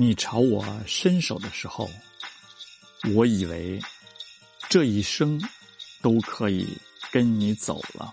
你朝我伸手的时候我以为这一生都可以跟你走了。